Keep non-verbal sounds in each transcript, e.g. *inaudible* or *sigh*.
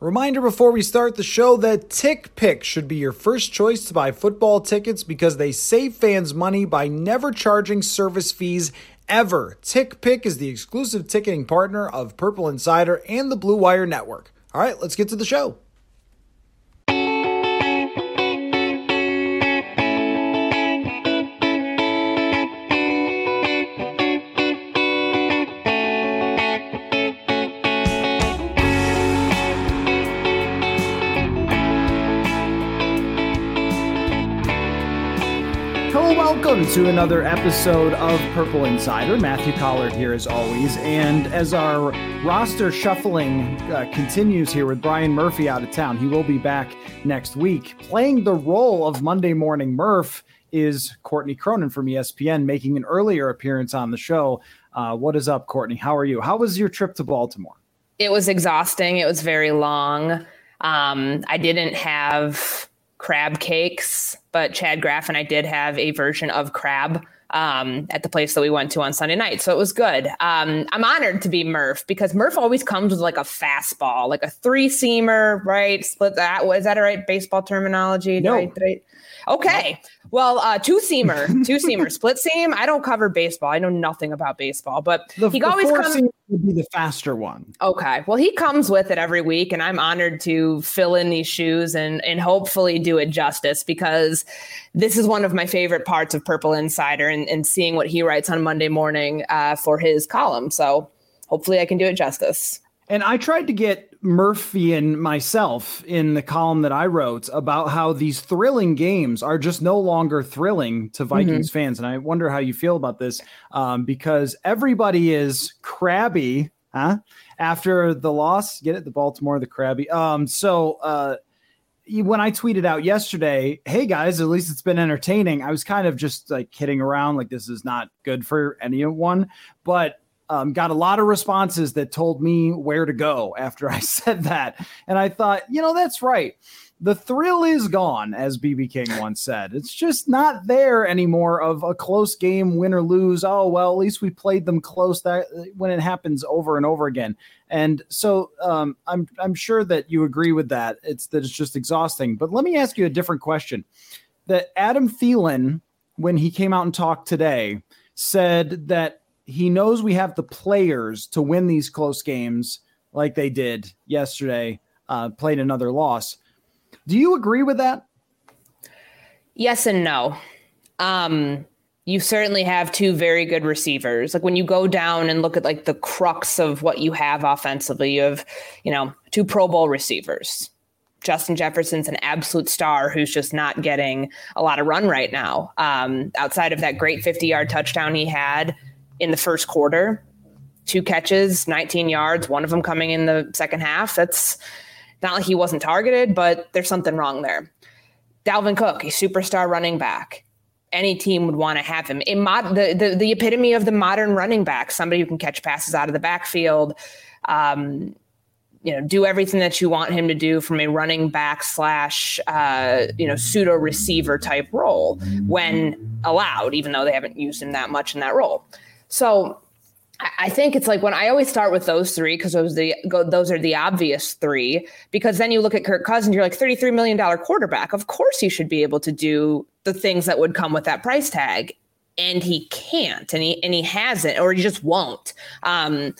Reminder before we start the show that TickPick should be your first choice to buy football tickets because they save fans money by never charging service fees ever. TickPick is the exclusive ticketing partner of Purple Insider and the Blue Wire Network. All right, let's get to the show. Welcome to another episode of Purple Insider. Matthew Coller here as always. And as our roster shuffling uh, continues here with Brian Murphy out of town, he will be back next week. Playing the role of Monday Morning Murph is Courtney Cronin from ESPN, making an earlier appearance on the show. Uh, what is up, Courtney? How are you? How was your trip to Baltimore? It was exhausting. It was very long. Um, I didn't have crab cakes, but Chad Graff and I did have a version of crab um, at the place that we went to on Sunday night. So it was good. Um, I'm honored to be Murph because Murph always comes with like a fastball, like a three seamer, right? Split that. Was that a right baseball terminology? No. Did I- did I- Okay. Well, uh, two seamer, *laughs* two seamer, split seam. I don't cover baseball. I know nothing about baseball, but The, he always comes. Would be the faster one. Okay. Well, he comes with it every week, and I'm honored to fill in these shoes and and hopefully do it justice because this is one of my favorite parts of Purple Insider and, and seeing what he writes on Monday morning uh, for his column. So hopefully I can do it justice. And I tried to get Murphy and myself in the column that I wrote about how these thrilling games are just no longer thrilling to Vikings fans. And I wonder how you feel about this um, because everybody is crabby, huh? After the loss, get it? The Baltimore, the crabby. Um, so, uh, when I tweeted out yesterday, hey guys, at least it's been entertaining. I was kind of just like kidding around, like this is not good for anyone, but um, got a lot of responses that told me where to go after I *laughs* said that. And I thought, you know, that's right. The thrill is gone, as BB King once said. It's just not there anymore of a close game, win or lose. Oh, well, at least we played them close that when it happens over and over again. And so um, I'm I'm sure that you agree with that. It's that it's just exhausting. But let me ask you a different question. That Adam Thielen, when he came out and talked today, said that he knows we have the players to win these close games like they did yesterday, uh, played another loss. Do you agree with that? Yes and no. Um, you certainly have two very good receivers. Like when you go down and look at like the crux of what you have offensively, you have, you know, two Pro Bowl receivers. Justin Jefferson's an absolute star who's just not getting a lot of run right now. Um, outside of that great 50 yard touchdown he had in the first quarter, two catches, 19 yards, one of them coming in the second half. That's not like he wasn't targeted, but there's something wrong there. Dalvin Cook, a superstar running back. Any team would want to have him. A mod, the, the the epitome of the modern running back, somebody who can catch passes out of the backfield, um, you know, do everything that you want him to do from a running back slash uh, you know pseudo receiver type role when allowed, even though they haven't used him that much in that role. So I- think it's like when I always start with those three because those the those are the obvious three. Because then you look at Kirk Cousins, you're like thirty three million dollar quarterback. Of course, he should be able to do the things that would come with that price tag, and he can't, and he and he hasn't, or he just won't. Um,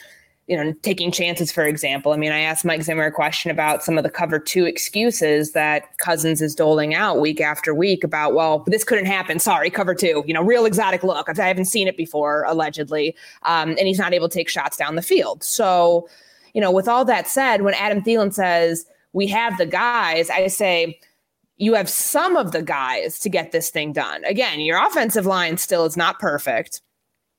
you know, taking chances, for example. I mean, I asked Mike Zimmer a question about some of the cover two excuses that Cousins is doling out week after week about, well, this couldn't happen. Sorry, cover two, you know, real exotic look. I haven't seen it before, allegedly. Um, and he's not able to take shots down the field. So, you know, with all that said, when Adam Thielen says, we have the guys, I say, you have some of the guys to get this thing done. Again, your offensive line still is not perfect.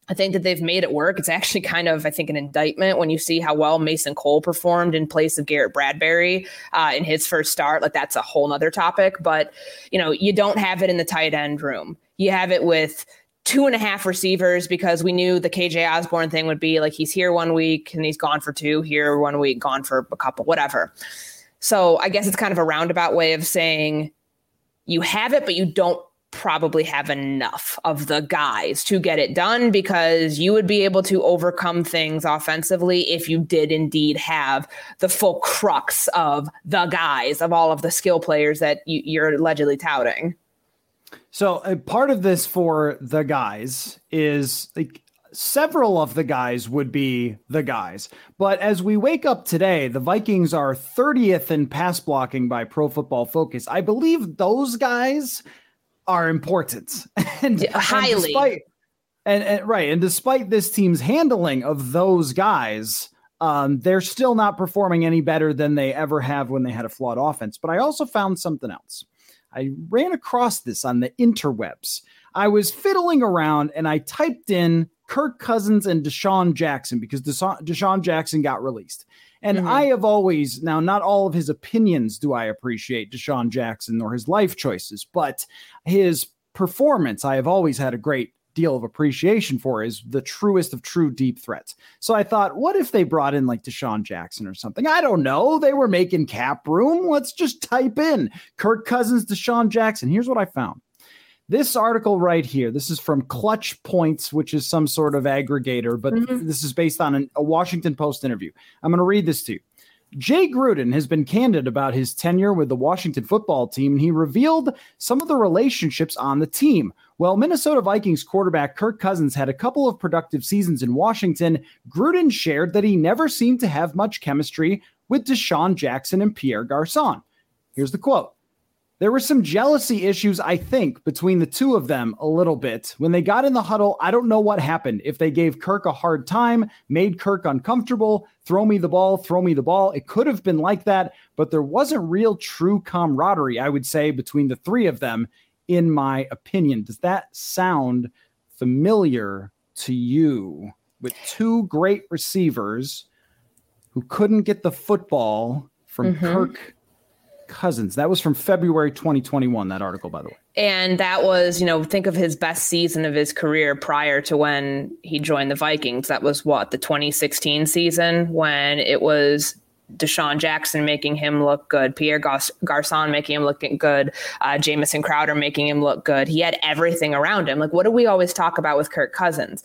I think that they've made it work. It's actually kind of, I think, an indictment when you see how well Mason Cole performed in place of Garrett Bradbury uh, in his first start. Like that's a whole nother topic. But, you know, you don't have it in the tight end room. You have it with two and a half receivers because we knew the KJ Osborn thing would be like he's here one week and he's gone for two, here one week, gone for a couple, whatever. So I guess it's kind of a roundabout way of saying you have it, but you don't probably have enough of the guys to get it done because you would be able to overcome things offensively if you did indeed have the full crux of the guys of all of the skill players that you, are allegedly touting. So, uh, part of this for the guys is like several of the guys would be the guys. But as we wake up today, the Vikings are 30th in pass blocking by Pro Football Focus. I believe those guys are important *laughs* and highly. And, despite, and, and right, and despite this team's handling of those guys, um, they're still not performing any better than they ever have when they had a flawed offense. But I also found something else. I ran across this on the interwebs. I was fiddling around and I typed in Kirk Cousins and DeSean Jackson because DeSean, DeSean Jackson got released. And mm-hmm. I have always, now, not all of his opinions do I appreciate DeSean Jackson or his life choices, but his performance, I have always had a great deal of appreciation for is the truest of true deep threats. So I thought, what if they brought in like DeSean Jackson or something? I don't know. They were making cap room. Let's just type in Kirk Cousins, DeSean Jackson. Here's what I found. This article right here, this is from Clutch Points, which is some sort of aggregator, but mm-hmm. this is based on an, a Washington Post interview. I'm going to read this to you. Jay Gruden has been candid about his tenure with the Washington football team, and he revealed some of the relationships on the team. Well, Minnesota Vikings quarterback Kirk Cousins had a couple of productive seasons in Washington. Gruden shared that he never seemed to have much chemistry with DeSean Jackson and Pierre Garcon. Here's the quote there were some jealousy issues, I think, between the two of them a little bit. When they got in the huddle, I don't know what happened. If they gave Kirk a hard time, made Kirk uncomfortable, throw me the ball, throw me the ball. It could have been like that, but there wasn't real true camaraderie, I would say, between the three of them, in my opinion. Does that sound familiar to you? With two great receivers who couldn't get the football from mm-hmm. Kirk Cousins. That was from February 2021, that article, by the way. And that was, you know, think of his best season of his career prior to when he joined the Vikings. That was what, the 2016 season when it was DeSean Jackson making him look good, Pierre Garcon making him look good, uh, Jamison Crowder making him look good. He had everything around him. Like, what do we always talk about with Kirk Cousins?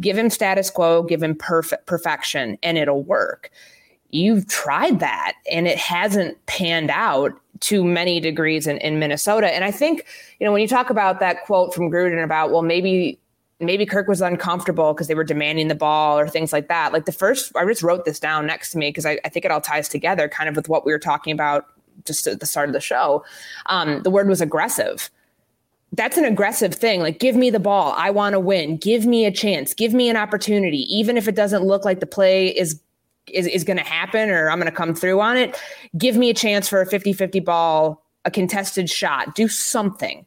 Give him status quo, give him perfect perfection, and it'll work you've tried that and it hasn't panned out to many degrees in, in Minnesota. And I think, you know, when you talk about that quote from Gruden about, well, maybe maybe Kirk was uncomfortable because they were demanding the ball or things like that. Like the first, I just wrote this down next to me because I, I, think it all ties together kind of with what we were talking about just at the start of the show. Um, the word was aggressive. That's an aggressive thing. Like, give me the ball. I want to win. Give me a chance. Give me an opportunity. Even if it doesn't look like the play is is, is going to happen or I'm going to come through on it. Give me a chance for a 50 50 ball, a contested shot, do something.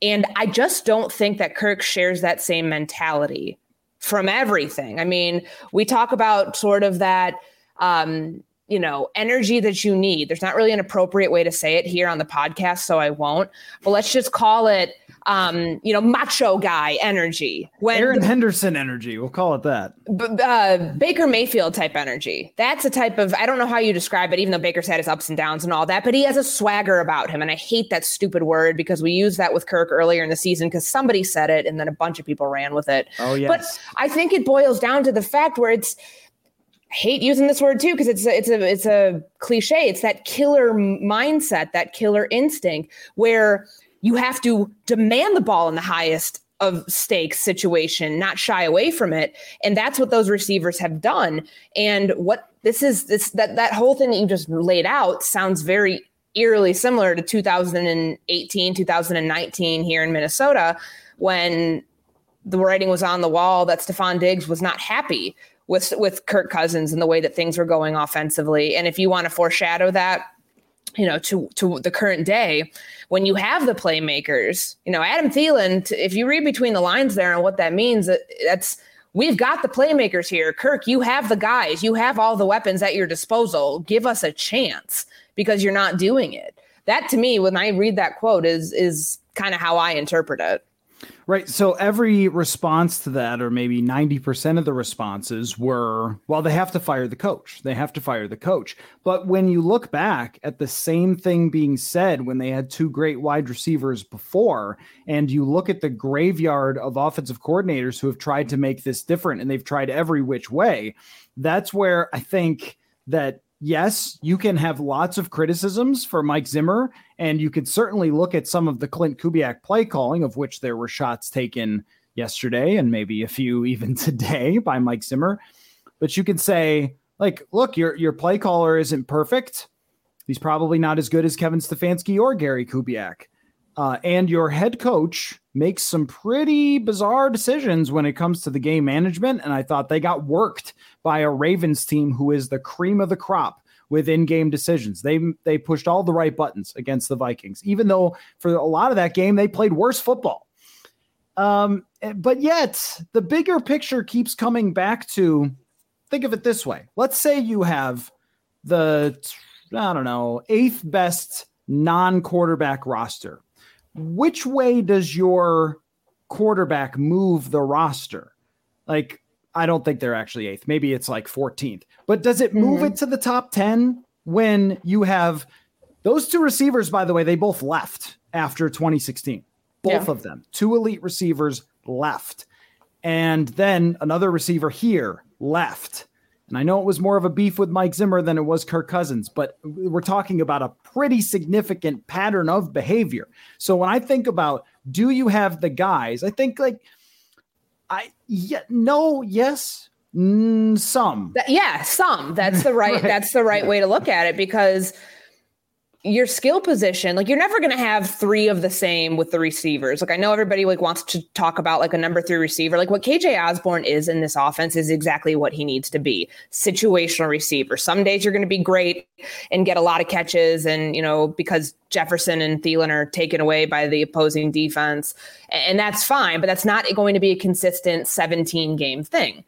And I just don't think that Kirk shares that same mentality from everything. I mean, we talk about sort of that, um, you know, energy that you need. There's not really an appropriate way to say it here on the podcast, so I won't. But let's just call it um, you know, macho guy energy. When Aaron the, Henderson energy, we'll call it that. B- uh, Baker Mayfield type energy. That's a type of I don't know how you describe it, even though Baker's had his ups and downs and all that, but he has a swagger about him. And I hate that stupid word because we used that with Kirk earlier in the season because somebody said it and then a bunch of people ran with it. Oh yes. But I think it boils down to the fact where it's I hate using this word too because it's a, it's a it's a cliche. It's that killer mindset, that killer instinct where you have to demand the ball in the highest of stakes situation, not shy away from it. And that's what those receivers have done. And what this is this that that whole thing that you just laid out sounds very eerily similar to 2018, 2019 here in Minnesota when the writing was on the wall that Stefon Diggs was not happy with with Kirk Cousins and the way that things were going offensively. And if you want to foreshadow that, you know, to to the current day, when you have the playmakers, you know, Adam Thielen, if you read between the lines there and what that means, that's we've got the playmakers here. Kirk, you have the guys, you have all the weapons at your disposal. Give us a chance because you're not doing it. That to me, when I read that quote, is is kind of how I interpret it. Right. So every response to that, or maybe 90% of the responses were, well, they have to fire the coach. They have to fire the coach. But when you look back at the same thing being said when they had two great wide receivers before, and you look at the graveyard of offensive coordinators who have tried to make this different and they've tried every which way, that's where I think that yes, you can have lots of criticisms for Mike Zimmer, and you could certainly look at some of the Clint Kubiak play calling, of which there were shots taken yesterday and maybe a few *laughs* even today by Mike Zimmer. But you could say, like, look, your your play caller isn't perfect. He's probably not as good as Kevin Stefanski or Gary Kubiak. Uh, and your head coach makes some pretty bizarre decisions when it comes to the game management. And I thought they got worked by a Ravens team who is the cream of the crop with in-game decisions. They they pushed all the right buttons against the Vikings, even though for a lot of that game they played worse football. Um, but yet the bigger picture keeps coming back to think of it this way. Let's say you have the I don't know eighth best non-quarterback roster which way does your quarterback move the roster? Like, I don't think they're actually eighth. Maybe it's like 14th. But does it move mm-hmm. it to the top 10 when you have those two receivers, by the way, they both left after 2016. Both yeah. of them. Two elite receivers left. And then another receiver here left. And I know it was more of a beef with Mike Zimmer than it was Kirk Cousins, but we're talking about a pretty significant pattern of behavior. So when I think about do you have the guys, I think like I yeah, no, yes, mm, some. Yeah, some. That's the right, *laughs* right. that's the right way to look at it because your skill position, like you're never going to have three of the same with the receivers. Like I know everybody like wants to talk about like a number three receiver. Like what KJ Osborn is in this offense is exactly what he needs to be. Situational receiver. Some days you're going to be great and get a lot of catches and, you know, because Jefferson and Thielen are taken away by the opposing defense. And that's fine, but that's not going to be a consistent 17 game thing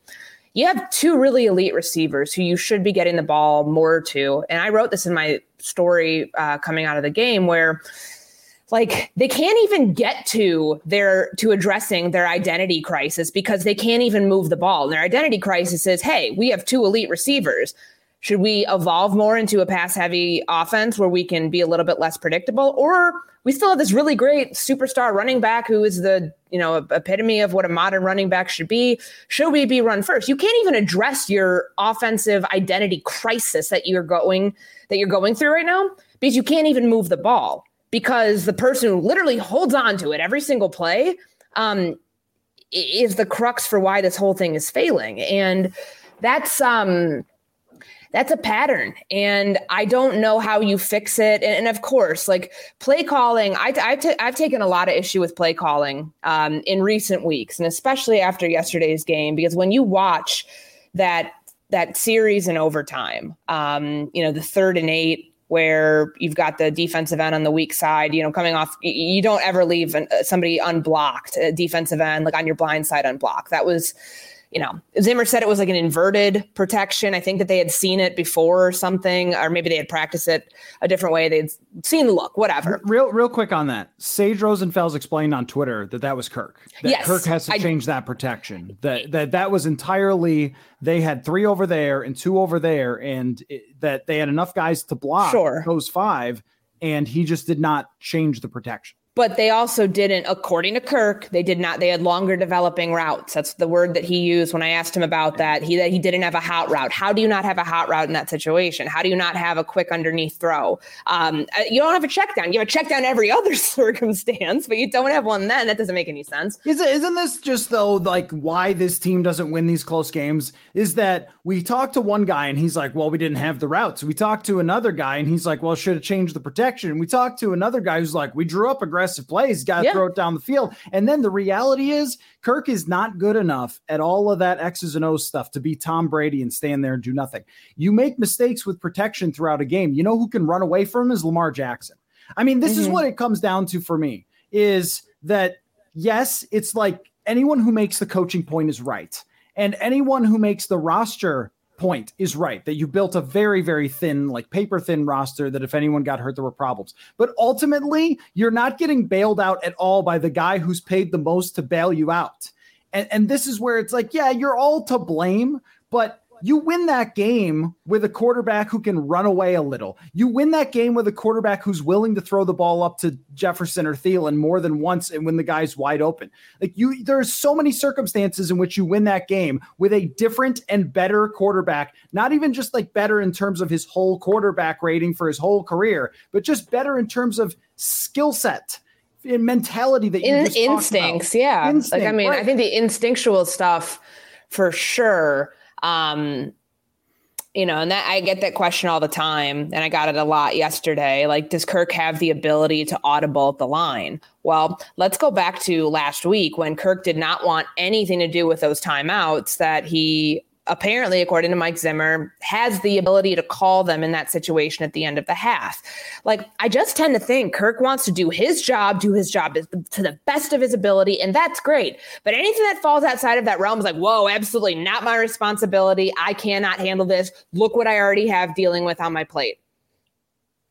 you have two really elite receivers who you should be getting the ball more to. And I wrote this in my story uh, coming out of the game where like they can't even get to their to addressing their identity crisis because they can't even move the ball. And their identity crisis is, hey, we have two elite receivers. Should we evolve more into a pass heavy offense where we can be a little bit less predictable? Or we still have this really great superstar running back who is the, you know, epitome of what a modern running back should be. Should we be run first? You can't even address your offensive identity crisis that you're going that you're going through right now because you can't even move the ball because the person who literally holds on to it every single play um, is the crux for why this whole thing is failing. And that's um that's a pattern and i don't know how you fix it and, and of course like play calling I, have t- I've taken a lot of issue with play calling um, in recent weeks and especially after yesterday's game because when you watch that that series in overtime um, you know the third and eight where you've got the defensive end on the weak side, you know, coming off, you don't ever leave somebody unblocked, defensive end, like on your blind side unblocked. That was you know, Zimmer said it was like an inverted protection. I think that they had seen it before or something, or maybe they had practiced it a different way. They'd seen the look, whatever. Real, real quick on that. Sage Rosenfels explained on Twitter that that was Kirk. That yes, Kirk has to I, change that protection. That that that was entirely they had three over there and two over there, and it, that they had enough guys to block sure. those five, and he just did not change the protection but they also didn't according to kirk they did not they had longer developing routes. That's the word that he used when i asked him about that. He that he didn't have a hot route. How do you not have a hot route in that situation? How do you not have a quick underneath throw? Um, uh, you don't have a check down. You have a check down every *laughs* other circumstance but you don't have one then. That doesn't make any sense. Isn't this just though like why this team doesn't win these close games is that we talked to one guy and he's like well we didn't have the routes. We talked to another guy and he's like well should have changed the protection. We talked to another guy who's like we drew up aggressive aggressive plays, got to yeah. throw it down the field. And then the reality is, Kirk is not good enough at all of that X's and O's stuff to be Tom Brady and stand there and do nothing. You make mistakes with protection throughout a game. You know who can run away from him is Lamar Jackson. I mean, this mm-hmm. is what it comes down to for me is that yes, it's like anyone who makes the coaching point is right. And anyone who makes the roster point is right that you built a very, very thin, like paper thin roster that if anyone got hurt, there were problems. But ultimately, you're not getting bailed out at all by the guy who's paid the most to bail you out. And, and this is where it's like, yeah, you're all to blame, but you win that game with a quarterback who can run away a little. You win that game with a quarterback who's willing to throw the ball up to Jefferson or Thielen more than once and when the guy's wide open. Like you, there's so many circumstances in which you win that game with a different and better quarterback, not even just like better in terms of his whole quarterback rating for his whole career, but just better in terms of skill set and mentality that you in, instincts. Yeah. Instinct, like, I mean, right. I think the instinctual stuff for sure um, you know, and that I get that question all the time, and I got it a lot yesterday. Like, does Kirk have the ability to audible the line? Well, let's go back to last week when Kirk did not want anything to do with those timeouts that he apparently, according to Mike Zimmer, has the ability to call them in that situation at the end of the half. Like, I just tend to think Kirk wants to do his job, do his job to the best of his ability, and that's great. But anything that falls outside of that realm is like, whoa, absolutely not my responsibility. I cannot handle this. Look what I already have dealing with on my plate.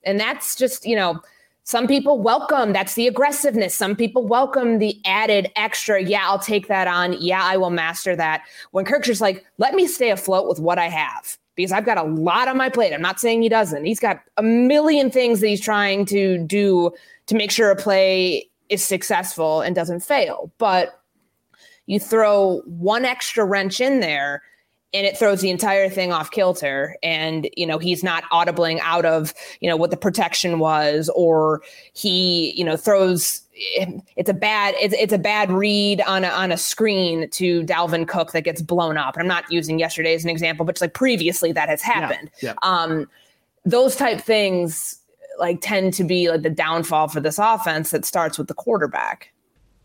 And that's just, you know, some people welcome that's the aggressiveness. Some people welcome the added extra. Yeah, I'll take that on. Yeah, I will master that. When Kirk's just like, let me stay afloat with what I have because I've got a lot on my plate. I'm not saying he doesn't. He's got a million things that he's trying to do to make sure a play is successful and doesn't fail. But you throw one extra wrench in there and it throws the entire thing off kilter and you know he's not audibling out of you know what the protection was or he you know throws it's a bad it's, it's a bad read on a, on a screen to Dalvin Cook that gets blown up. And I'm not using yesterday as an example, but like previously that has happened. Yeah, yeah. Um, those type things like tend to be like the downfall for this offense that starts with the quarterback.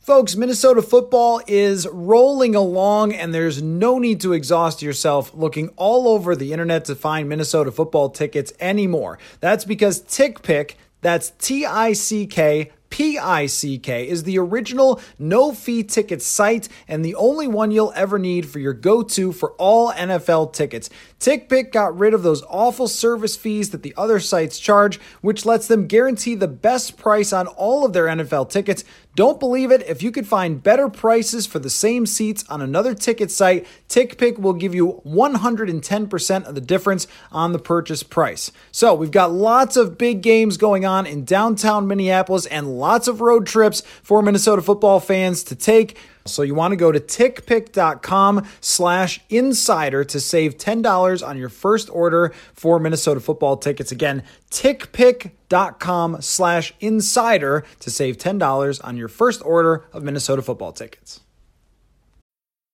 Folks, Minnesota football is rolling along, and there's no need to exhaust yourself looking all over the internet to find Minnesota football tickets anymore. That's because TickPick, that's T I C K PICK is the original no fee ticket site and the only one you'll ever need for your go to for all NFL tickets. TickPick got rid of those awful service fees that the other sites charge, which lets them guarantee the best price on all of their NFL tickets. Don't believe it? If you could find better prices for the same seats on another ticket site, TickPick will give you 110% of the difference on the purchase price. So we've got lots of big games going on in downtown Minneapolis and lots of road trips for Minnesota football fans to take. So you want to go to tickpick.com slash insider to save $10 on your first order for Minnesota football tickets. Again, tickpick.com slash insider to save $10 on your first order of Minnesota football tickets.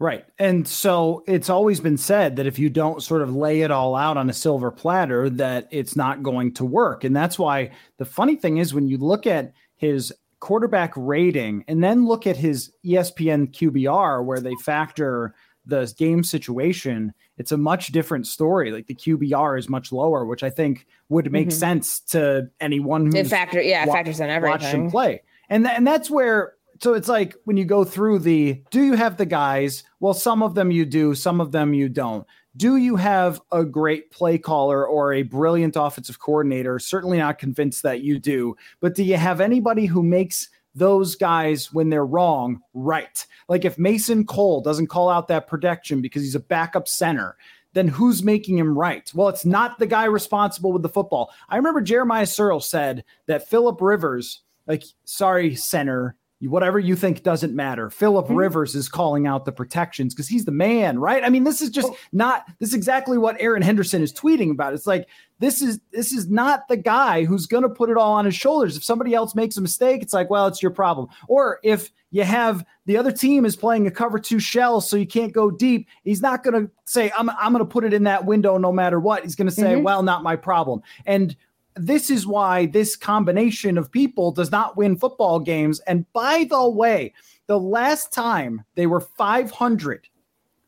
Right. And so it's always been said that if you don't sort of lay it all out on a silver platter, that it's not going to work. And that's why the funny thing is when you look at his quarterback rating and then look at his ESPN QBR, where they factor the game situation, it's a much different story. Like the QBR is much lower, which I think would make mm-hmm. sense to anyone who factor, yeah, wa- factors in everything. Watch him play. And, th- and that's where so it's like when you go through the do you have the guys? Well, some of them you do, some of them you don't. Do you have a great play caller or a brilliant offensive coordinator? Certainly not convinced that you do. But do you have anybody who makes those guys when they're wrong right? Like if Mason Cole doesn't call out that protection because he's a backup center, then who's making him right? Well, it's not the guy responsible with the football. I remember Jeremiah Sirles said that Philip Rivers, like, sorry, center, whatever you think doesn't matter. Philip mm-hmm. Rivers is calling out the protections because he's the man, right? I mean, this is just oh. not this is exactly what Aaron Henderson is tweeting about. It's like this is this is not the guy who's going to put it all on his shoulders. If somebody else makes a mistake, it's like, well, it's your problem. Or if you have the other team is playing a cover two shell, so you can't go deep, he's not going to say, I'm, I'm going to put it in that window no matter what. He's going to say, mm-hmm. well, not my problem. And this is why this combination of people does not win football games. And by the way, the last time they were 500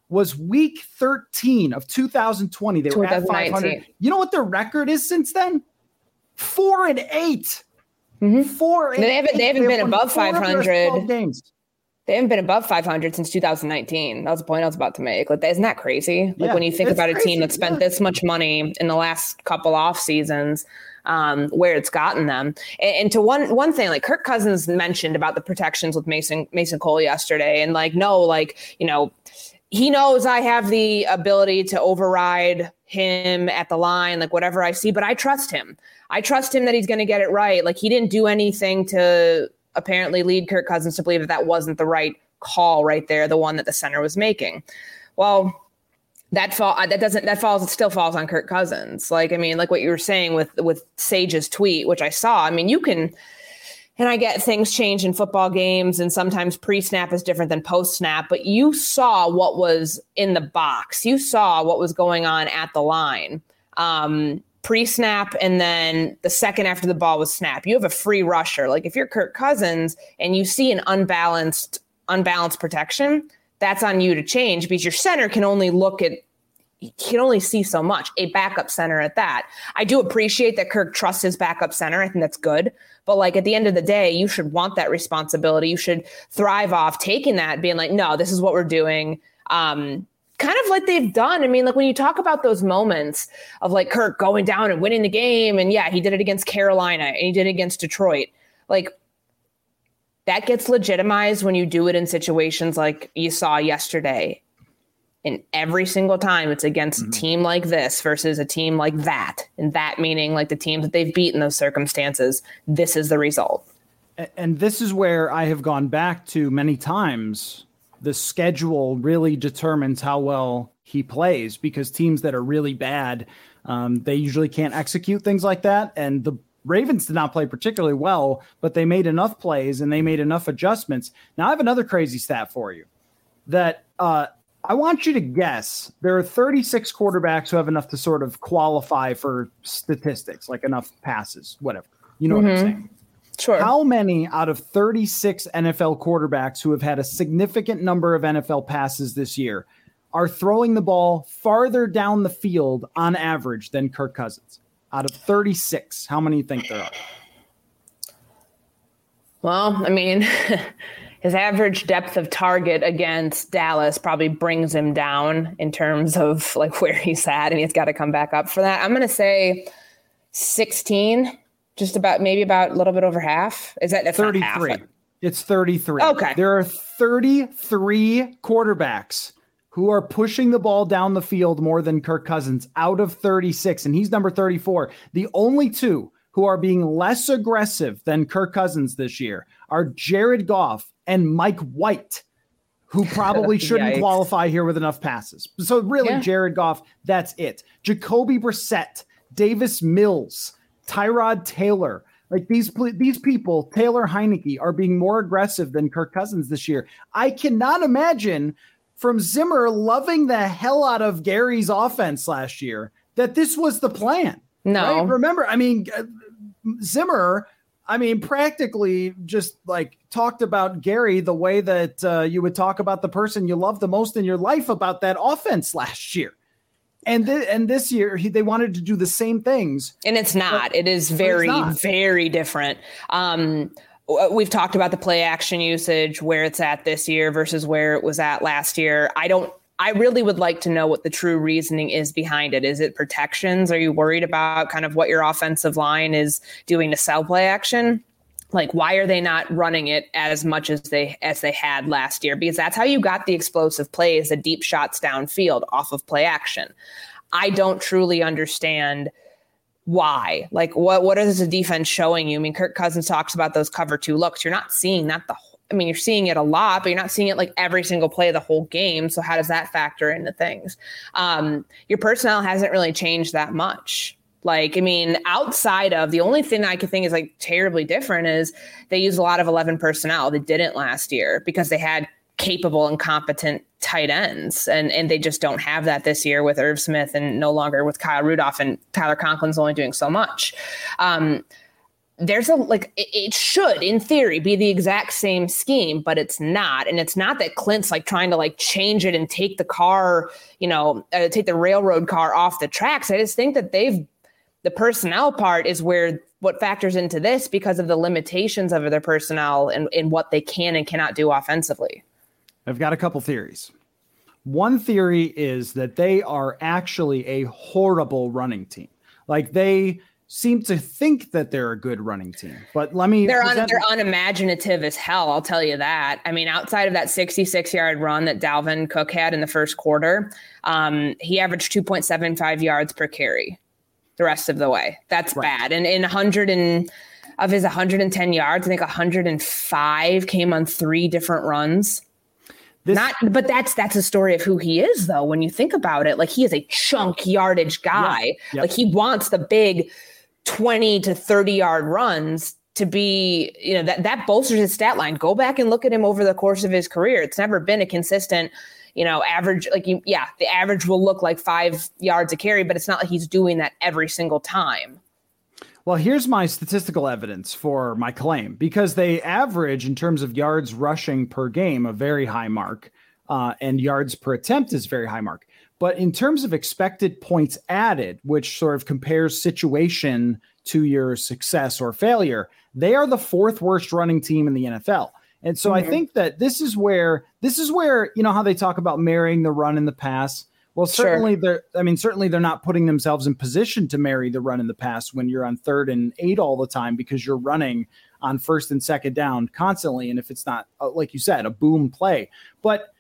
was week 13 of 2020. They were at 500. You know what their record is since then? Four and 8 mm-hmm. Four. They haven't. They haven't they been above 500 games. They haven't been above 500 since 2019. That was the point I was about to make. Like, isn't that crazy? Like yeah, when you think about a team that spent yeah. this much money in the last couple off seasons um, where it's gotten them. And, and, to one one thing, like Kirk Cousins mentioned about the protections with Mason Mason Cole yesterday, and like no, like you know, he knows I have the ability to override him at the line, like whatever I see, but I trust him. I trust him that he's going to get it right. Like he didn't do anything to apparently lead Kirk Cousins to believe that that wasn't the right call right there, the one that the center was making. Well, that fall uh, that doesn't that falls it still falls on Kirk Cousins. Like I mean, like what you were saying with with Sage's tweet, which I saw. I mean, you can and I get things change in football games, and sometimes pre snap is different than post snap, but you saw what was in the box. You saw what was going on at the line um, pre snap, and then the second after the ball was snapped. You have a free rusher. Like if you're Kirk Cousins and you see an unbalanced, unbalanced protection, that's on you to change because your center can only look at he can only see so much, a backup center at that. I do appreciate that Kirk trusts his backup center. I think that's good. But like at the end of the day, you should want that responsibility. You should thrive off taking that, being like, no, this is what we're doing. Um, kind of like they've done. I mean, like when you talk about those moments of like Kirk going down and winning the game, and yeah, he did it against Carolina and he did it against Detroit. Like that gets legitimized when you do it in situations like you saw yesterday. And every single time it's against mm-hmm. a team like this versus a team like that. And that meaning like the teams that they've beaten those circumstances, this is the result. And this is where I have gone back to many times. The schedule really determines how well he plays because teams that are really bad, um, they usually can't execute things like that. And the Ravens did not play particularly well, but they made enough plays and they made enough adjustments. Now, I have another crazy stat for you that uh, I want you to guess. There are 36 quarterbacks who have enough to sort of qualify for statistics, like enough passes, whatever. You know mm-hmm. what I'm mm-hmm. saying? Sure. How many out of 36 NFL quarterbacks who have had a significant number of NFL passes this year are throwing the ball farther down the field on average than Kirk Cousins? Out of 36, how many you think there are? Well, I mean, *laughs* his average depth of target against Dallas probably brings him down in terms of like where he's at, and he's got to come back up for that. I'm going to say 16, just about maybe about a little bit over half. Is that 33? Half, it's 33. Okay. There are 33 quarterbacks who are pushing the ball down the field more than Kirk Cousins out of 36, and he's number 34. The only two who are being less aggressive than Kirk Cousins this year are Jared Goff and Mike White, who *laughs* probably shouldn't qualify here with enough passes. So, really, yeah. Jared Goff, that's it. Jacoby Brissett, Davis Mills, Tyrod Taylor. Like these these people, Taylor Heinicke, are being more aggressive than Kirk Cousins this year. I cannot imagine from Zimmer loving the hell out of Gary's offense last year that this was the plan. No. Right? Remember, I mean, uh, Zimmer, I mean, practically just like talked about Gary the way that uh, you would talk about the person you love the most in your life about that offense last year. And th- and this year he, they wanted to do the same things. And it's not. But, it is very very different. Um Uh, we've talked about the play action usage where it's at this year versus where it was at last year. I don't I really would like to know what the true reasoning is behind it. Is it protections? Are you worried about kind of what your offensive line is doing to sell play action? Like why are they not running it as much as they as they had last year? Because that's how you got the explosive plays, the deep shots downfield off of play action. I don't truly understand why? Like what what is the defense showing you? I mean, Kirk Cousins talks about those cover two looks. You're not seeing that the I mean, you're seeing it a lot, but you're not seeing it like every single play of the whole game. So how does that factor into things? Um, your personnel hasn't really changed that much. Like, I mean, outside of the only thing I could think is like terribly different is they use a lot of 11 personnel. They didn't last year because they had capable and competent tight ends. And and they just don't have that this year with Irv Smith and no longer with Kyle Rudolph and Tyler Conklin's only doing so much. Um, there's a like it, should in theory be the exact same scheme but it's not and it's not that clint's like trying to like change it and take the car you know uh, take the railroad car off the tracks i just think that they've the personnel part is where what factors into this because of the limitations of their personnel and, and what they can and cannot do offensively I've got a couple theories. One theory is that they are actually a horrible running team. Like they seem to think that they're a good running team. But let me They're, un, they're unimaginative as hell, I'll tell you that. I mean, outside of that 66-yard run that Dalvin Cook had in the first quarter, um, he averaged 2.75 yards per carry the rest of the way. That's right. bad. And in 100 and of his 110 yards, I think 105 came on three different runs. This, Not, but that's that's a story of who he is, though. When you think about it, like he is a chunk yardage guy. Yeah, Like he wants the big twenty to thirty yard runs to be, you know, that that bolsters his stat line. Go back and look at him over the course of his career. It's never been a consistent, you know, average. Like you, yeah, the average will look like five yards a carry, but it's not like he's doing that every single time. Well, here's my statistical evidence for my claim because they average, in terms of yards rushing per game, a very high mark, uh, and yards per attempt is very high mark. But in terms of expected points added, which sort of compares situation to your success or failure, they are the fourth worst running team in the NFL. And so mm-hmm. I think that this is where this is where you know how they talk about marrying the run and the pass. Well, certainly sure. they're I mean, certainly they're not putting themselves in position to marry the run in the pass when you're on third and eight all the time because you're running on first and second down constantly. And if it's not uh, like you said, a boom play, but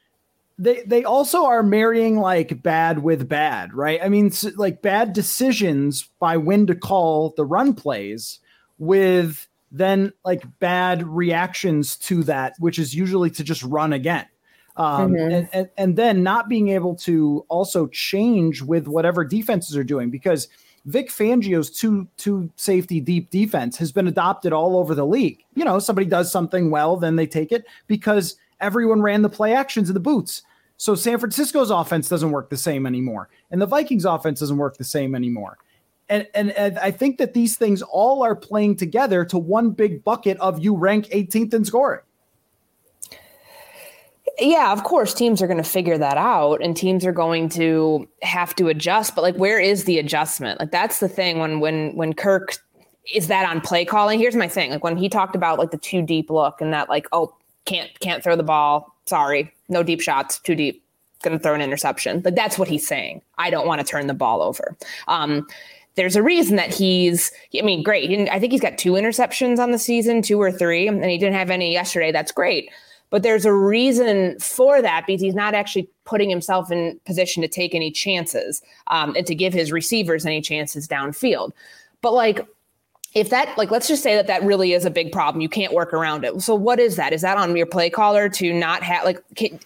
they they also are marrying like bad with bad, right? I mean, like bad decisions by when to call the run plays with then like bad reactions to that, which is usually to just run again um, mm-hmm. and, and, and then not being able to also change with whatever defenses are doing because Vic Fangio's two two safety deep defense has been adopted all over the league. You know, somebody does something well, then they take it because everyone ran the play actions in the boots. So San Francisco's offense doesn't work the same anymore, and the Vikings offense doesn't work the same anymore. And, and, and I think that these things all are playing together to one big bucket of you rank 18th in scoring yeah, of course, teams are going to figure that out and teams are going to have to adjust. But like, where is the adjustment? Like, that's the thing when, when, when Kirk is that on play calling. Here's my thing. Like when he talked about like the two deep look and that like, oh, can't, can't throw the ball. Sorry. No deep shots, two deep. Going to throw an interception. Like that's what he's saying. I don't want to turn the ball over. Um, there's a reason that he's i mean great i think he's got two interceptions on the season two or three and he didn't have any yesterday that's great but there's a reason for that because he's not actually putting himself in position to take any chances um, and to give his receivers any chances downfield. But like, if that like let's just say that that really is a big problem. You can't work around it. So what is that? Is that on your play caller to not have like can,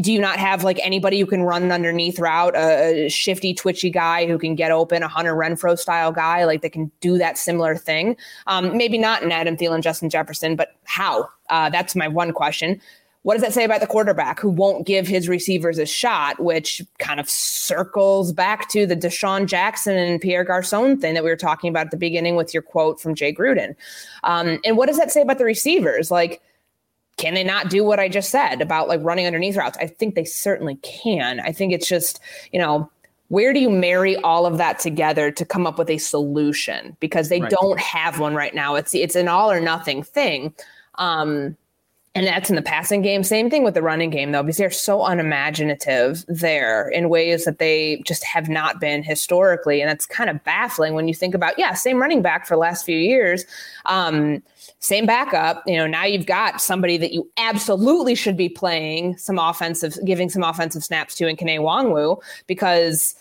do you not have like anybody who can run an underneath route, a, shifty, twitchy guy who can get open, a Hunter Renfrow style guy, like that can do that similar thing? Um, maybe not in Adam Thielen, Justin Jefferson, but how? Uh, that's my one question. What does that say about the quarterback who won't give his receivers a shot, which kind of circles back to the DeSean Jackson and Pierre Garcon thing that we were talking about at the beginning with your quote from Jay Gruden? Um, and what does that say about the receivers? Like, can they not do what I just said about like running underneath routes? I think they certainly can. I think it's just, you know, where do you marry all of that together to come up with a solution? Because they right. don't have one right now. It's it's an all or nothing thing. Um, and that's in the passing game. Same thing with the running game, though, because they're so unimaginative there in ways that they just have not been historically. And that's kind of baffling when you think about, yeah, same running back for the last few years, um, same backup. You know, now you've got somebody that you absolutely should be playing some offensive, giving some offensive snaps to in Kene Nwangwu because,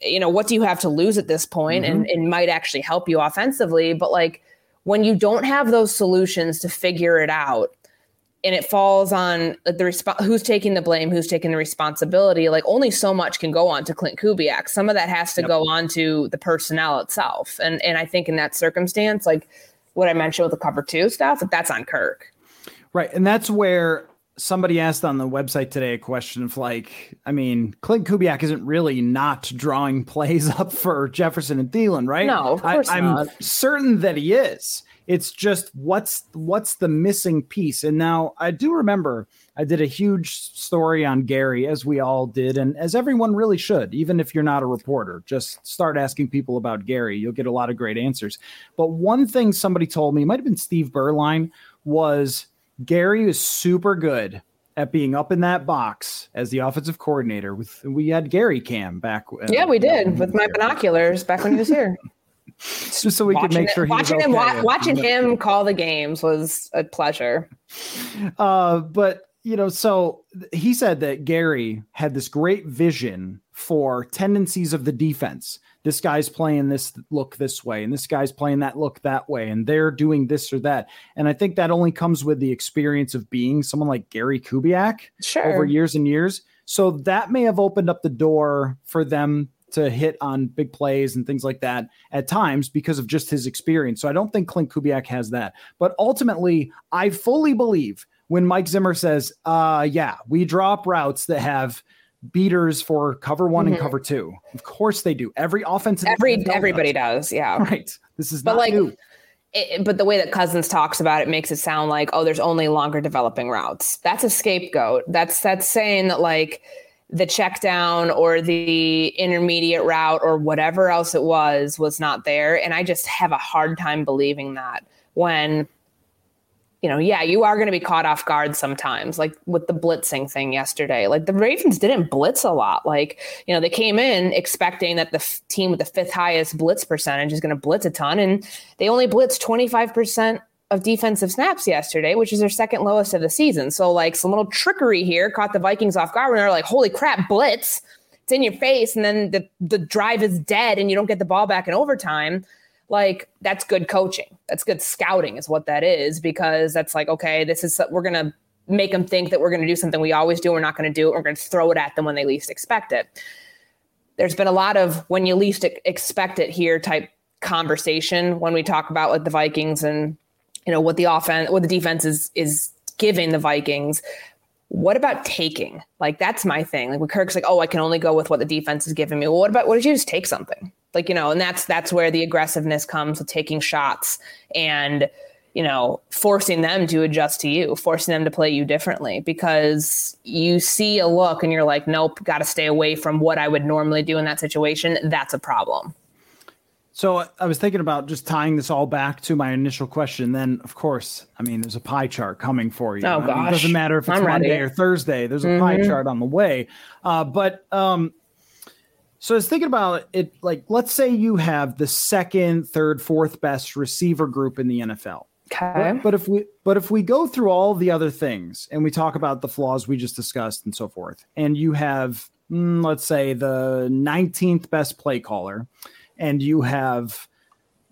you know, what do you have to lose at this point? Mm-hmm. And it might actually help you offensively. But like when you don't have those solutions to figure it out, and it falls on the resp- who's taking the blame, who's taking the responsibility. Like only so much can go on to Clint Kubiak. Some of that has to yep. go on to the personnel itself. And and I think in that circumstance, like what I mentioned with the cover two stuff, that's on Kirk. Right. And that's where somebody asked on the website today a question of like, I mean, Clint Kubiak isn't really not drawing *laughs* plays up for Jefferson and Thielen, right? No, of course I, not. I'm certain that he is. It's just what's what's the missing piece. And now I do remember I did a huge story on Gary, as we all did, and as everyone really should, even if you're not a reporter. Just start asking people about Gary. You'll get a lot of great answers. But one thing somebody told me, might have been Steve Berline, was Gary is super good at being up in that box as the offensive coordinator. With we had Gary Cam back. Uh, yeah, we did with my *laughs* binoculars back when he was here. Just so we could make sure he watching okay. him wa- watching him call the games was a pleasure. Uh, but you know, so he said that Gary had this great vision for tendencies of the defense this guy's playing this look this way and this guy's playing that look that way and they're doing this or that and i think that only comes with the experience of being someone like gary kubiak sure. over years and years so that may have opened up the door for them to hit on big plays and things like that at times because of just his experience so i don't think clint kubiak has that but ultimately i fully believe when mike zimmer says uh yeah we drop routes that have beaters for cover one mm-hmm. and cover two. Of course they do. Every offensive every everybody does. does. Yeah. *laughs* Right. This is but like new. It, but the way that Cousins talks about it makes it sound like oh, there's only longer developing routes. That's a scapegoat. That's that's saying that like the check down or the intermediate route or whatever else it was was not there. And I just have a hard time believing that when you know, yeah, you are going to be caught off guard sometimes, like with the blitzing thing yesterday. Like the Ravens didn't blitz a lot. Like, you know, they came in expecting that the f- team with the fifth highest blitz percentage is going to blitz a ton, and they only blitzed 25% of defensive snaps yesterday, which is their second lowest of the season. So, like, some little trickery here caught the Vikings off guard, and they're like, holy crap, blitz. It's in your face, and then the, the drive is dead, and you don't get the ball back in overtime like that's good coaching. That's good scouting, is what that is, because that's like, okay, this is, we're going to make them think that we're going to do something we always do. We're not going to do it. We're going to throw it at them when they least expect it. There's been a lot of when you least expect it here type conversation when we talk about like the Vikings and, you know, what the offense, what the defense is, is giving the Vikings. What about taking? Like, that's my thing. Like, when Kirk's like, oh, I can only go with what the defense is giving me. Well, what about, what did you just take something? like you know and that's that's where the aggressiveness comes with taking shots and you know forcing them to adjust to you forcing them to play you differently because you see a look and you're like nope got to stay away from what i would normally do in that situation that's a problem so I was thinking about just tying this all back to my initial question. Then, of course, I mean, there's a pie chart coming for you. Oh gosh, mean, it doesn't matter if it's I'm Monday ready. or Thursday. There's a mm-hmm. pie chart on the way. Uh, but um, so I was thinking about it like, let's say you have the second, third, fourth best receiver group in the NFL. Okay. But, but if we but if we go through all the other things and we talk about the flaws we just discussed and so forth, and you have mm, let's say the 19th best play caller, and you have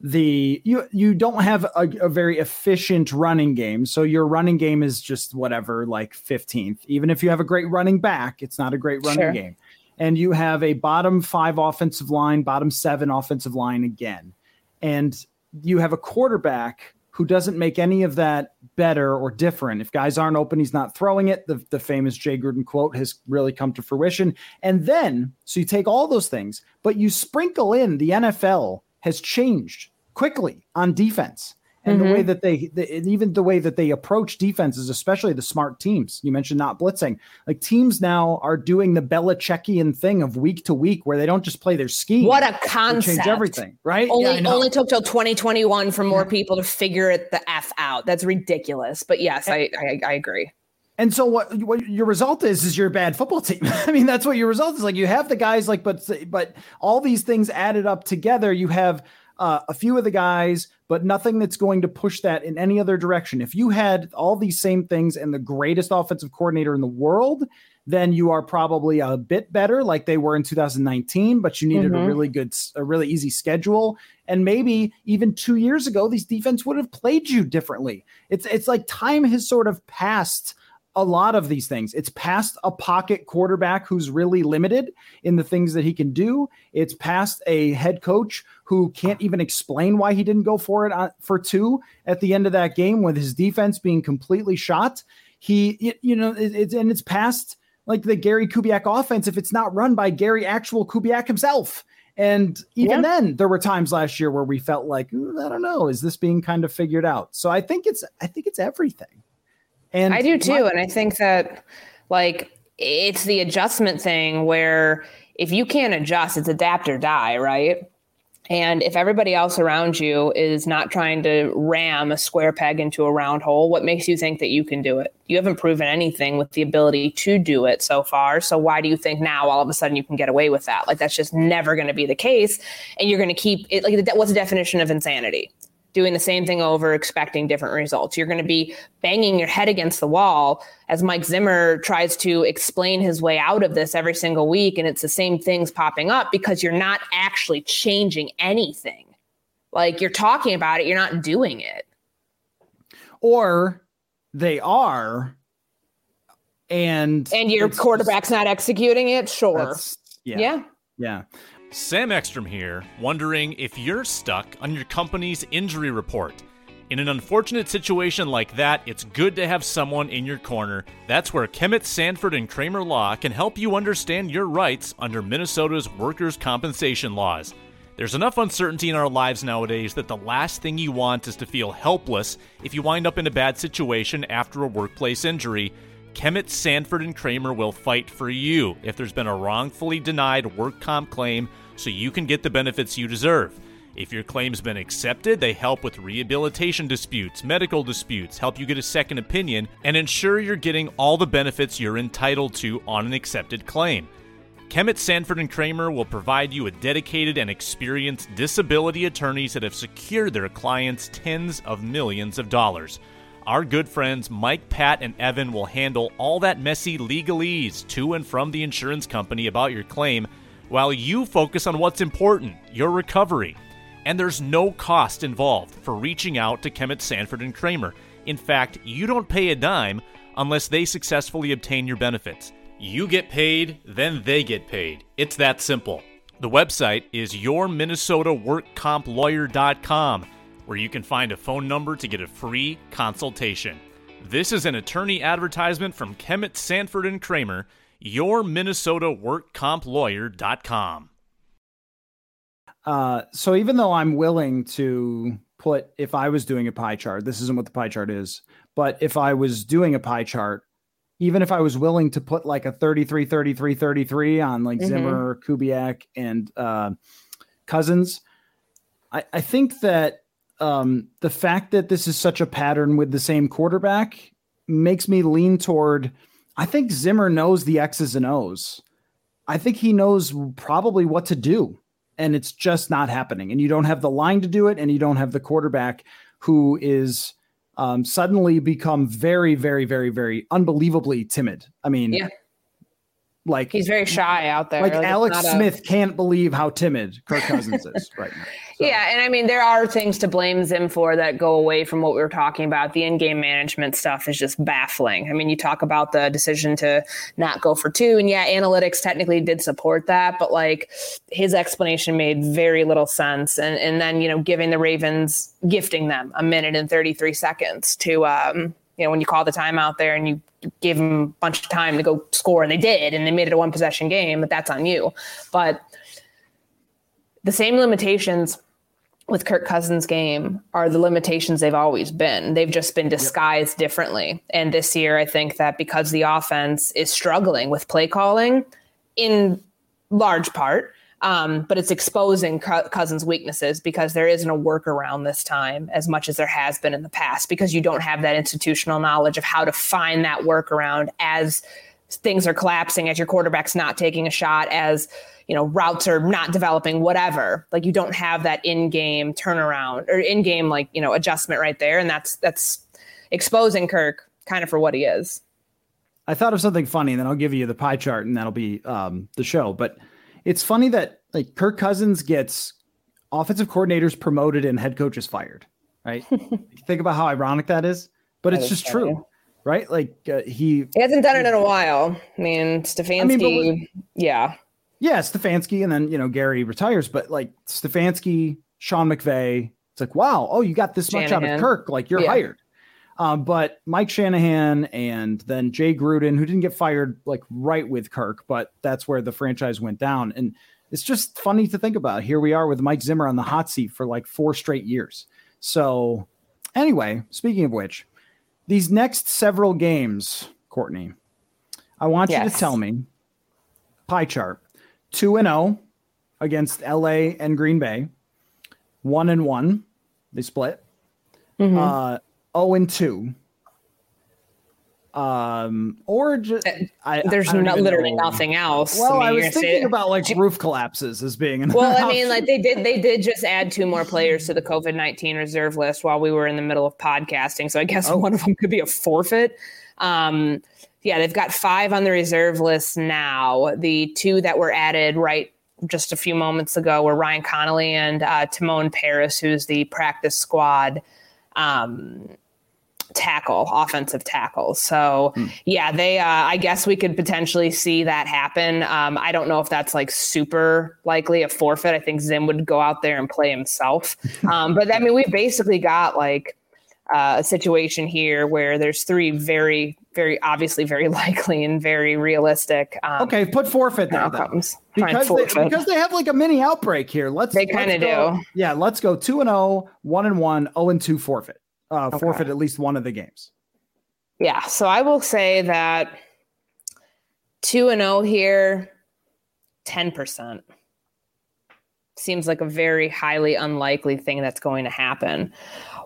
the you you don't have a, a, very efficient running game so your running game is just whatever like 15th even if you have a great running back it's not a great running sure. game and you have a bottom five offensive line, bottom seven offensive line again. And you have a quarterback who doesn't make any of that better or different. If guys aren't open, he's not throwing it. The, the famous Jay Gruden quote has really come to fruition. And then, so you take all those things, but you sprinkle in the NFL has changed quickly on defense and mm-hmm. the way that they, the, even the way that they approach defenses, especially the smart teams. You mentioned not blitzing. Like teams now are doing the Belichickian thing of week to week, where they don't just play their scheme. What a concept! Change everything, right? Only yeah, only took till 2021 for more people to figure it the f out. That's ridiculous. But yes, I, I, I agree. And so what, what your result is is you're a bad football team. *laughs* I mean, that's what your result is. Like you have the guys like, but but all these things added up together, you have uh, a few of the guys, but nothing that's going to push that in any other direction. If you had all these same things and the greatest offensive coordinator in the world, then you are probably a bit better like they were in 2019, but you needed mm-hmm. a really good, a really easy schedule. And maybe even two years ago, these defense would have played you differently. It's it's like time has sort of passed a lot of these things. It's past a pocket quarterback who's really limited in the things that he can do. It's past a head coach who can't even explain why he didn't go for it uh, for two at the end of that game with his defense being completely shot. He, you know, it's and it's past like the Gary Kubiak offense if it's not run by Gary actual Kubiak himself. And even yeah. then, there were times last year where we felt like, I don't know, is this being kind of figured out? So I think it's, I think it's everything. And I do too. My- and I think that like it's the adjustment thing where if you can't adjust, it's adapt or die, right? And if everybody else around you is not trying to ram a square peg into a round hole, what makes you think that you can do it? You haven't proven anything with the ability to do it so far. So why do you think now all of a sudden you can get away with that? Like that's just never going to be the case. And you're going to keep it like what's the definition of insanity? Doing the same thing over, expecting different results. You're going to be banging your head against the wall as Mike Zimmer tries to explain his way out of this every single week. And it's the same things popping up because you're not actually changing anything. Like you're talking about it, you're not doing it. Or they are. And and your quarterback's not executing it, sure. Yeah. Yeah. Yeah. Sam Ekstrom here, wondering if you're stuck on your company's injury report. In an unfortunate situation like that, it's good to have someone in your corner. That's where Kemet Sanford and Kramer Law can help you understand your rights under Minnesota's workers' compensation laws. There's enough uncertainty in our lives nowadays that the last thing you want is to feel helpless if you wind up in a bad situation after a workplace injury. Kemet, Sanford, and Kramer will fight for you if there's been a wrongfully denied work comp claim so you can get the benefits you deserve. If your claim's been accepted, they help with rehabilitation disputes, medical disputes, help you get a second opinion, and ensure you're getting all the benefits you're entitled to on an accepted claim. Kemet, Sanford, and Kramer will provide you with dedicated and experienced disability attorneys that have secured their clients tens of millions of dollars. Our good friends Mike, Pat, and Evan will handle all that messy legalese to and from the insurance company about your claim while you focus on what's important your recovery. And there's no cost involved for reaching out to Kemet Sanford and Kramer. In fact, you don't pay a dime unless they successfully obtain your benefits. You get paid, then they get paid. It's that simple. The website is yourminnesotaworkcomplawyer.com where you can find a phone number to get a free consultation. This is an attorney advertisement from Kemet Sanford and Kramer, your Minnesota Work Comp Lawyer.com. Uh, so even though I'm willing to put, if I was doing a pie chart, this isn't what the pie chart is, but if I was doing a pie chart, even if I was willing to put like a 33, 33, 33 on like mm-hmm. Zimmer, Kubiak, and uh, Cousins, I, I think that um, the fact that this is such a pattern with the same quarterback makes me lean toward. I think Zimmer knows the X's and O's. I think he knows probably what to do, and it's just not happening. And you don't have the line to do it, and you don't have the quarterback who is um, suddenly become very, very, very, very unbelievably timid. I mean, yeah. Like he's very shy out there. Like, like Alex Smith a... can't believe how timid Kirk Cousins is *laughs* right now. So. Yeah, and I mean there are things to blame Zim for that go away from what we were talking about. The in-game management stuff is just baffling. I mean, you talk about the decision to not go for two, and yeah, analytics technically did support that, but like his explanation made very little sense. And and then you know giving the Ravens gifting them a minute and 33 seconds to um you know when you call the time out there and you give them a bunch of time to go score, and they did, and they made it a one possession game, but that's on you. But the same limitations with Kirk Cousins' game are the limitations they've always been. They've just been disguised yep. differently. And this year, I think that because the offense is struggling with play calling in large part, um, but it's exposing Cousins' weaknesses because there isn't a workaround this time as much as there has been in the past because you don't have that institutional knowledge of how to find that workaround as things are collapsing, as your quarterback's not taking a shot, as you know routes are not developing, whatever. Like you don't have that in-game turnaround or in-game like you know adjustment right there, and that's that's exposing Kirk kind of for what he is. I thought of something funny, and then I'll give you the pie chart, and that'll be um, the show. But it's funny that like Kirk Cousins gets offensive coordinators promoted and head coaches fired. Right? *laughs* Think about how ironic that is, but that it's just funny. true, right? Like uh, he he hasn't done it in a while. I mean, Stefanski, I mean, with, yeah, yeah, Stefanski, and then you know Gary retires, but like Stefanski, Sean McVay, it's like wow, oh, you got this Shanahan. much out of Kirk, like you're yeah. hired. Um, but Mike Shanahan and then Jay Gruden, who didn't get fired like right with Kirk, but that's where the franchise went down. And it's just funny to think about. Here we are with Mike Zimmer on the hot seat for like four straight years. So, anyway, speaking of which, these next several games, Courtney, I want yes. you to tell me pie chart 2 and 0 against LA and Green Bay, 1 and 1, they split. Mm-hmm. Uh, 0 and 2. Um, or just uh, I, there's I not, literally know. nothing else. Well, I, mean, I was thinking about like roof collapses as being. An well, I mean, like they did, they did just add two more players to the COVID nineteen reserve list while we were in the middle of podcasting. So I guess oh. one of them could be a forfeit. Um, yeah, they've got five on the reserve list now. The two that were added right just a few moments ago were Ryan Connelly and uh, Timon Parris, who's the practice squad. Um, tackle, offensive tackle. So yeah, they. Uh, I guess we could potentially see that happen. Um, I don't know if that's like super likely a forfeit. I think Zim would go out there and play himself. Um, but I mean, we basically got like uh, a situation here where there's three very, very obviously very *laughs* likely and very realistic. Um, okay, put forfeit there outcomes. Because forfeit. they, because they have like a mini outbreak here. Let's they kind of do. Yeah, let's go two and 0, 1 and 1, 0 and 2 forfeit uh, okay. forfeit at least one of the games. Yeah, so I will say that two and zero oh here, ten percent seems like a very highly unlikely thing that's going to happen.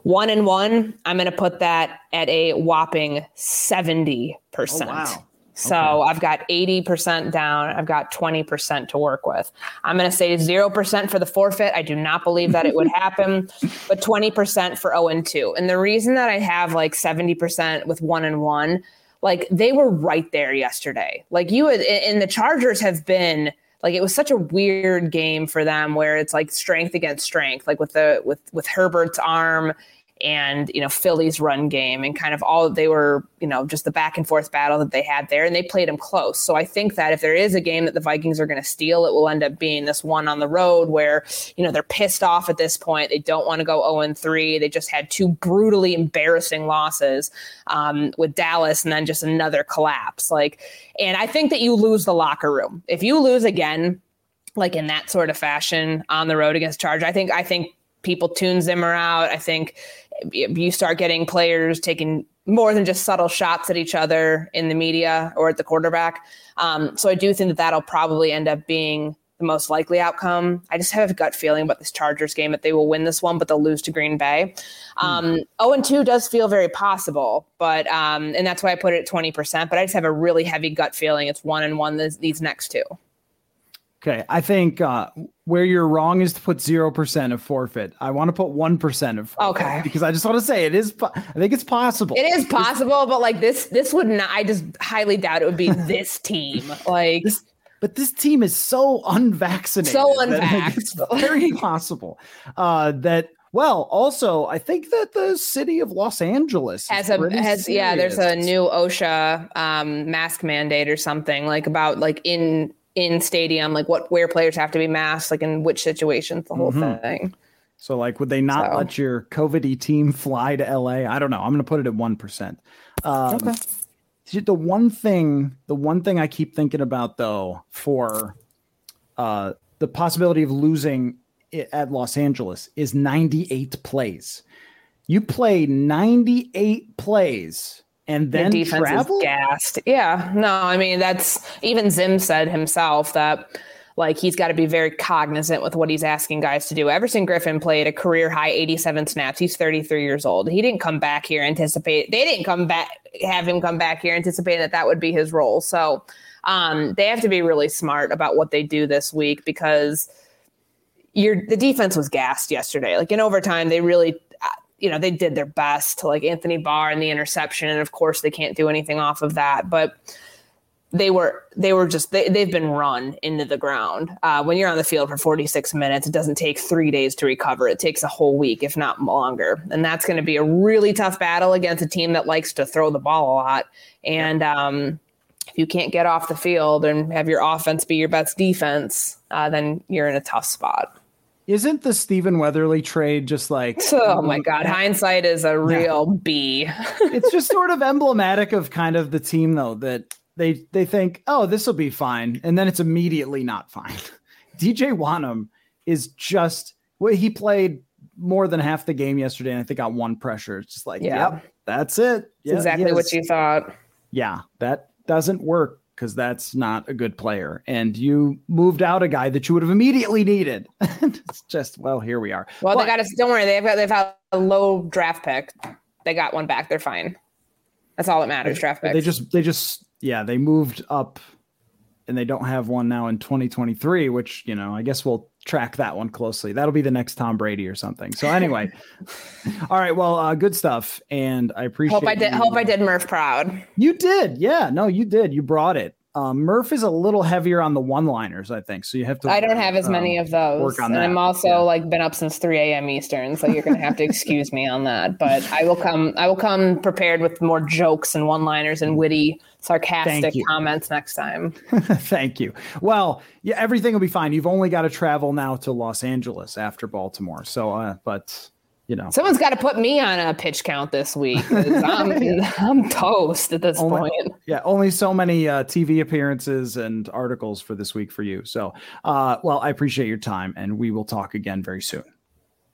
One and one, I'm going to put that at a whopping seventy percent. Oh, wow. So okay. I've got 80% down. I've got 20% to work with. I'm going to say 0% for the forfeit. I do not believe that it would *laughs* happen, but 20% for 0 and 2. And the reason that I have like 70% with 1 and 1, like they were right there yesterday. Like you had, and the Chargers have been like it was such a weird game for them where it's like strength against strength like with the with with Herbert's arm and you know Philly's run game and kind of all they were you know just the back and forth battle that they had there and they played them close. So I think that if there is a game that the Vikings are going to steal, it will end up being this one on the road where you know they're pissed off at this point. They don't want to go 0 and 3. They just had two brutally embarrassing losses um, with Dallas and then just another collapse. Like, and I think that you lose the locker room if you lose again like in that sort of fashion on the road against Charge. I think I think people tune Zimmer out. I think you start getting players taking more than just subtle shots at each other in the media or at the quarterback. Um, so I do think that that'll probably end up being the most likely outcome. I just have a gut feeling about this Chargers game that they will win this one, but they'll lose to Green Bay. Um, mm. 0 and 2 does feel very possible, but um, and that's why I put it at 20%. But I just have a really heavy gut feeling it's one and one this, these next two. Okay, I think uh, where you're wrong is to put zero percent of forfeit. I want to put one percent of forfeit okay because I just want to say it is. I think it's possible. It is possible, but like this, this would not. I just highly doubt it would be *laughs* this team. Like, this, but this team is so unvaccinated. So unvaccinated. It's *laughs* very possible uh, that. Well, also, I think that the city of Los Angeles has a has serious. yeah. There's a new OSHA um, mask mandate or something like about like in in stadium, like what where players have to be masked, like in which situations, the whole mm-hmm. thing. So, like, would they not so. let your COVID team fly to LA? I don't know. I'm going to put it at one percent. Um, okay. The one thing, the one thing I keep thinking about though, for uh, the possibility of losing at Los Angeles is 98 plays. You play 98 plays and then the defense travel? is gassed. Yeah, no, I mean that's even Zim said himself that like he's got to be very cognizant with what he's asking guys to do. Everson Griffen played a career high 87 snaps. He's 33 years old. He didn't come back here anticipate. They didn't come back have him come back here anticipating that that would be his role. So um, they have to be really smart about what they do this week because your the defense was gassed yesterday. Like in overtime, they really you know, they did their best to like Anthony Barr and the interception. And of course, they can't do anything off of that. But they were they were just they, they've been run into the ground uh, when you're on the field for 46 minutes it doesn't take three days to recover it takes a whole week if not longer and that's going to be a really tough battle against a team that likes to throw the ball a lot and um, if you can't get off the field and have your offense be your best defense uh, then you're in a tough spot isn't the Stephen Weatherly trade just like *laughs* oh my um, god eh, hindsight is a real yeah. b *laughs* it's just sort of emblematic of kind of the team though that they they think, oh, this will be fine, and then it's immediately not fine. *laughs* DJ Wonnum is just well, he played more than half the game yesterday, and I think got one pressure. It's just like, yeah. yep, that's it. Exactly what you thought. Yeah, that doesn't work because that's not a good player. And you moved out a guy that you would have immediately needed. *laughs* it's just well, here we are. Well, but, they got us. Don't worry, they've got they've had a low draft pick. They got one back. They're fine. That's all that matters. Draft pick. They just they just yeah, they moved up and they don't have one now in 2023, which, you know, I guess we'll track that one closely. That'll be the next Tom Brady or something. So anyway, *laughs* all right, well, uh, good stuff. And I appreciate Hope I did you. hope I did Murph proud. You did. Yeah, no, you did. You brought it. Um, Murph is a little heavier on the one-liners, I think. So you have to. I don't have as um, many of those. Work on and that. I'm also yeah. like been up since 3 a.m. Eastern, so you're going to have to excuse me on that. But I will come. I will come prepared with more jokes and one-liners and witty, sarcastic comments next time. *laughs* Thank you. Well, yeah, everything will be fine. You've only got to travel now to Los Angeles after Baltimore. So, uh, but you know, someone's got to put me on a pitch count this week. *laughs* I'm, I'm toast at this only, point. Yeah, only so many uh, TV appearances and articles for this week for you. So, uh, well, I appreciate your time, and we will talk again very soon.